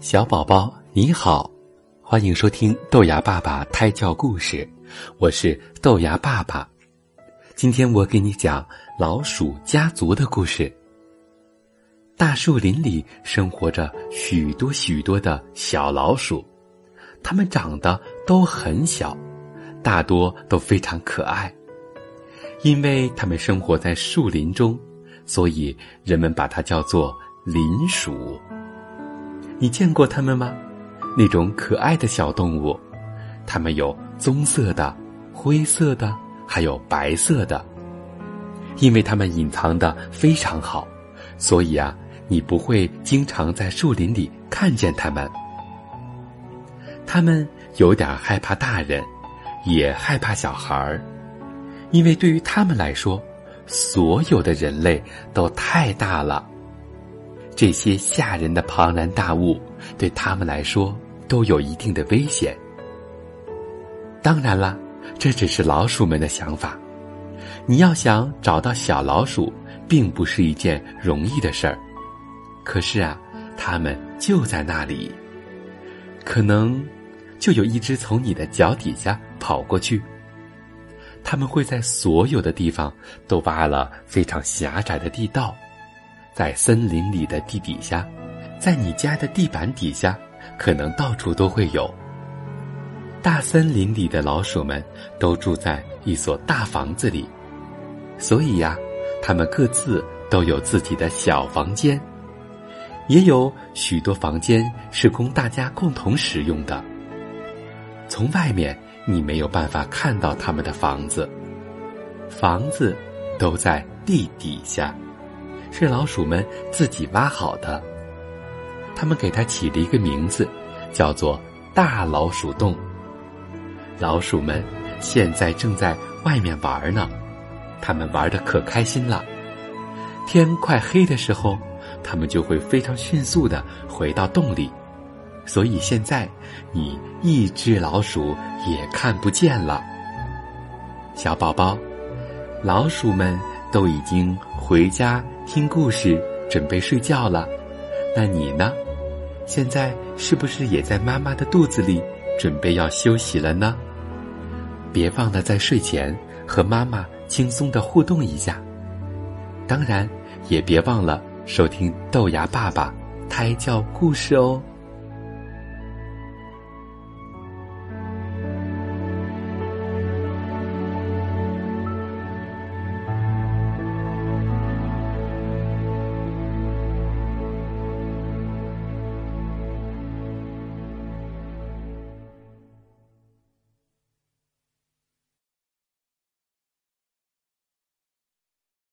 小宝宝你好，欢迎收听豆芽爸爸胎教故事，我是豆芽爸爸。今天我给你讲老鼠家族的故事。大树林里生活着许多许多的小老鼠，它们长得都很小，大多都非常可爱。因为它们生活在树林中，所以人们把它叫做林鼠。你见过它们吗？那种可爱的小动物，它们有棕色的、灰色的，还有白色的。因为它们隐藏的非常好，所以啊，你不会经常在树林里看见它们。它们有点害怕大人，也害怕小孩儿，因为对于他们来说，所有的人类都太大了。这些吓人的庞然大物，对他们来说都有一定的危险。当然啦，这只是老鼠们的想法。你要想找到小老鼠，并不是一件容易的事儿。可是啊，它们就在那里，可能就有一只从你的脚底下跑过去。他们会在所有的地方都挖了非常狭窄的地道。在森林里的地底下，在你家的地板底下，可能到处都会有。大森林里的老鼠们都住在一所大房子里，所以呀，他们各自都有自己的小房间，也有许多房间是供大家共同使用的。从外面你没有办法看到他们的房子，房子都在地底下。是老鼠们自己挖好的，他们给它起了一个名字，叫做“大老鼠洞”。老鼠们现在正在外面玩呢，他们玩的可开心了。天快黑的时候，他们就会非常迅速的回到洞里，所以现在你一只老鼠也看不见了。小宝宝，老鼠们都已经回家。听故事，准备睡觉了。那你呢？现在是不是也在妈妈的肚子里，准备要休息了呢？别忘了在睡前和妈妈轻松的互动一下。当然，也别忘了收听豆芽爸爸胎教故事哦。